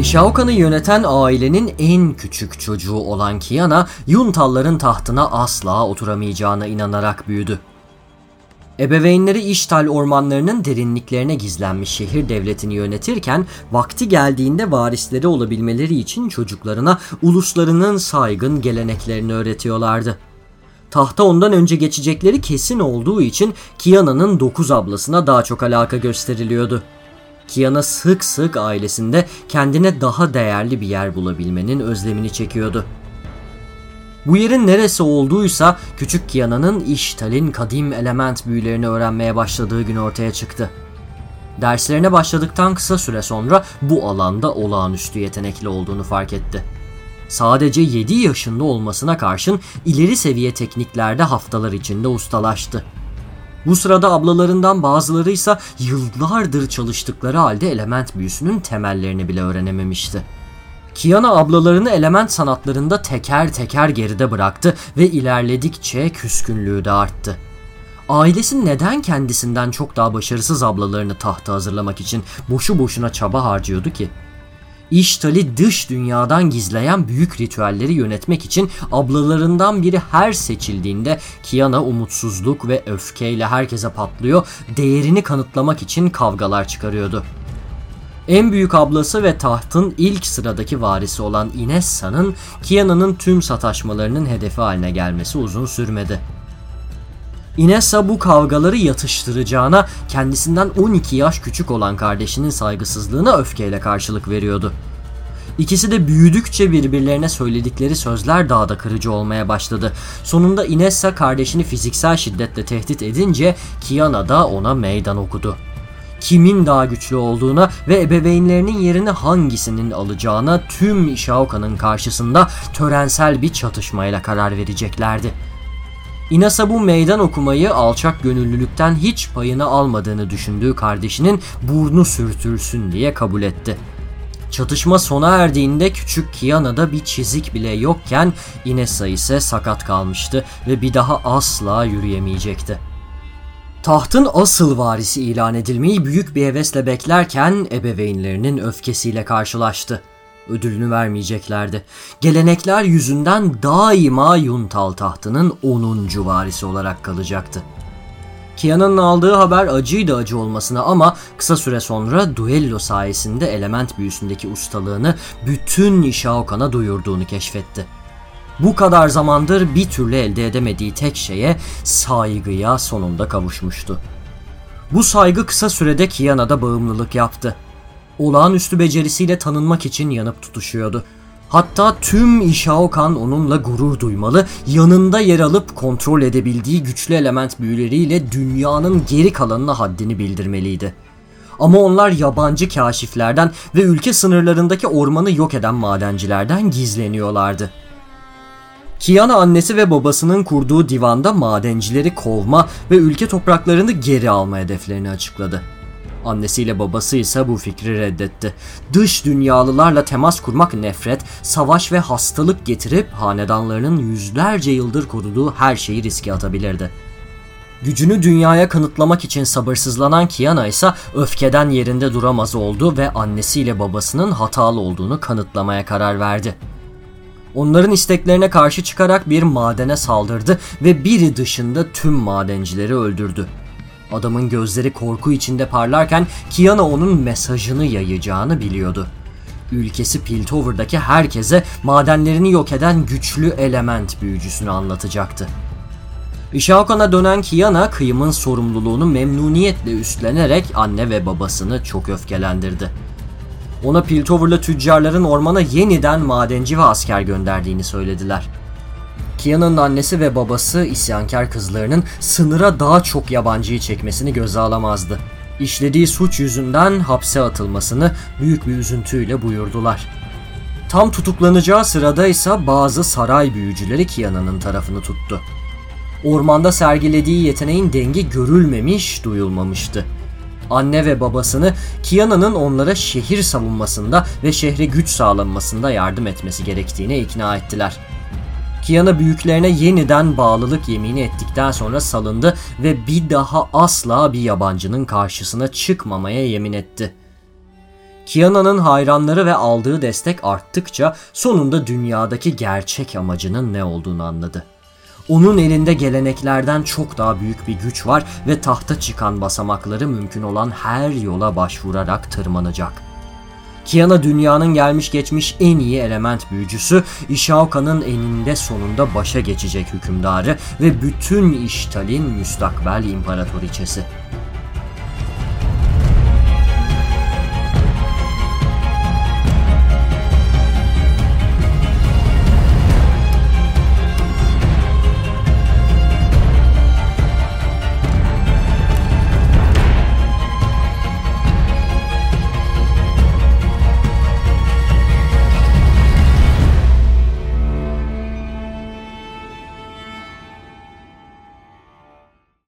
Shaokan'ı yöneten ailenin en küçük çocuğu olan Kiana, Yuntalların tahtına asla oturamayacağına inanarak büyüdü. Ebeveynleri İştal ormanlarının derinliklerine gizlenmiş şehir devletini yönetirken vakti geldiğinde varisleri olabilmeleri için çocuklarına uluslarının saygın geleneklerini öğretiyorlardı. Tahta ondan önce geçecekleri kesin olduğu için Kiana'nın dokuz ablasına daha çok alaka gösteriliyordu. Kiana sık sık ailesinde kendine daha değerli bir yer bulabilmenin özlemini çekiyordu. Bu yerin neresi olduğuysa küçük Kiana'nın İştal'in kadim element büyülerini öğrenmeye başladığı gün ortaya çıktı. Derslerine başladıktan kısa süre sonra bu alanda olağanüstü yetenekli olduğunu fark etti. Sadece 7 yaşında olmasına karşın ileri seviye tekniklerde haftalar içinde ustalaştı. Bu sırada ablalarından bazıları ise yıllardır çalıştıkları halde element büyüsünün temellerini bile öğrenememişti. Kiana ablalarını element sanatlarında teker teker geride bıraktı ve ilerledikçe küskünlüğü de arttı. Ailesi neden kendisinden çok daha başarısız ablalarını tahta hazırlamak için boşu boşuna çaba harcıyordu ki? İştali dış dünyadan gizleyen büyük ritüelleri yönetmek için ablalarından biri her seçildiğinde Kiana umutsuzluk ve öfkeyle herkese patlıyor, değerini kanıtlamak için kavgalar çıkarıyordu. En büyük ablası ve tahtın ilk sıradaki varisi olan Inessa'nın Kiana'nın tüm sataşmalarının hedefi haline gelmesi uzun sürmedi. Inessa bu kavgaları yatıştıracağına kendisinden 12 yaş küçük olan kardeşinin saygısızlığına öfkeyle karşılık veriyordu. İkisi de büyüdükçe birbirlerine söyledikleri sözler daha da kırıcı olmaya başladı. Sonunda Inessa kardeşini fiziksel şiddetle tehdit edince Kiana da ona meydan okudu. Kimin daha güçlü olduğuna ve ebeveynlerinin yerini hangisinin alacağına tüm Shaoka'nın karşısında törensel bir çatışmayla karar vereceklerdi. Inasa bu meydan okumayı alçak gönüllülükten hiç payını almadığını düşündüğü kardeşinin burnu sürtülsün diye kabul etti. Çatışma sona erdiğinde küçük Kiana'da bir çizik bile yokken Inessa ise sakat kalmıştı ve bir daha asla yürüyemeyecekti. Tahtın asıl varisi ilan edilmeyi büyük bir hevesle beklerken ebeveynlerinin öfkesiyle karşılaştı ödülünü vermeyeceklerdi. Gelenekler yüzünden daima Yuntal tahtının 10. varisi olarak kalacaktı. Kiana'nın aldığı haber acıydı acı olmasına ama kısa süre sonra duello sayesinde element büyüsündeki ustalığını bütün Nishaokan'a duyurduğunu keşfetti. Bu kadar zamandır bir türlü elde edemediği tek şeye saygıya sonunda kavuşmuştu. Bu saygı kısa sürede Kiana'da bağımlılık yaptı olağanüstü becerisiyle tanınmak için yanıp tutuşuyordu. Hatta tüm Ishaokan onunla gurur duymalı, yanında yer alıp kontrol edebildiği güçlü element büyüleriyle dünyanın geri kalanına haddini bildirmeliydi. Ama onlar yabancı kaşiflerden ve ülke sınırlarındaki ormanı yok eden madencilerden gizleniyorlardı. Kiana annesi ve babasının kurduğu divanda madencileri kovma ve ülke topraklarını geri alma hedeflerini açıkladı. Annesiyle babası ise bu fikri reddetti. Dış dünyalılarla temas kurmak nefret, savaş ve hastalık getirip hanedanlarının yüzlerce yıldır koruduğu her şeyi riske atabilirdi. Gücünü dünyaya kanıtlamak için sabırsızlanan Kiana ise öfkeden yerinde duramaz oldu ve annesiyle babasının hatalı olduğunu kanıtlamaya karar verdi. Onların isteklerine karşı çıkarak bir madene saldırdı ve biri dışında tüm madencileri öldürdü. Adamın gözleri korku içinde parlarken Kiana onun mesajını yayacağını biliyordu. Ülkesi Piltover'daki herkese madenlerini yok eden güçlü element büyücüsünü anlatacaktı. Ishaokan'a dönen Kiana kıyımın sorumluluğunu memnuniyetle üstlenerek anne ve babasını çok öfkelendirdi. Ona Piltover'lı tüccarların ormana yeniden madenci ve asker gönderdiğini söylediler. Kiana'nın annesi ve babası isyankar kızlarının sınıra daha çok yabancıyı çekmesini göze alamazdı. İşlediği suç yüzünden hapse atılmasını büyük bir üzüntüyle buyurdular. Tam tutuklanacağı sırada ise bazı saray büyücüleri Kiana'nın tarafını tuttu. Ormanda sergilediği yeteneğin dengi görülmemiş, duyulmamıştı. Anne ve babasını Kiana'nın onlara şehir savunmasında ve şehre güç sağlanmasında yardım etmesi gerektiğine ikna ettiler. Kiana büyüklerine yeniden bağlılık yemini ettikten sonra salındı ve bir daha asla bir yabancının karşısına çıkmamaya yemin etti. Kiana'nın hayranları ve aldığı destek arttıkça sonunda dünyadaki gerçek amacının ne olduğunu anladı. Onun elinde geleneklerden çok daha büyük bir güç var ve tahta çıkan basamakları mümkün olan her yola başvurarak tırmanacak. Kiana dünyanın gelmiş geçmiş en iyi element büyücüsü, Ishaoka'nın eninde sonunda başa geçecek hükümdarı ve bütün İştal'in müstakbel imparatoriçesi.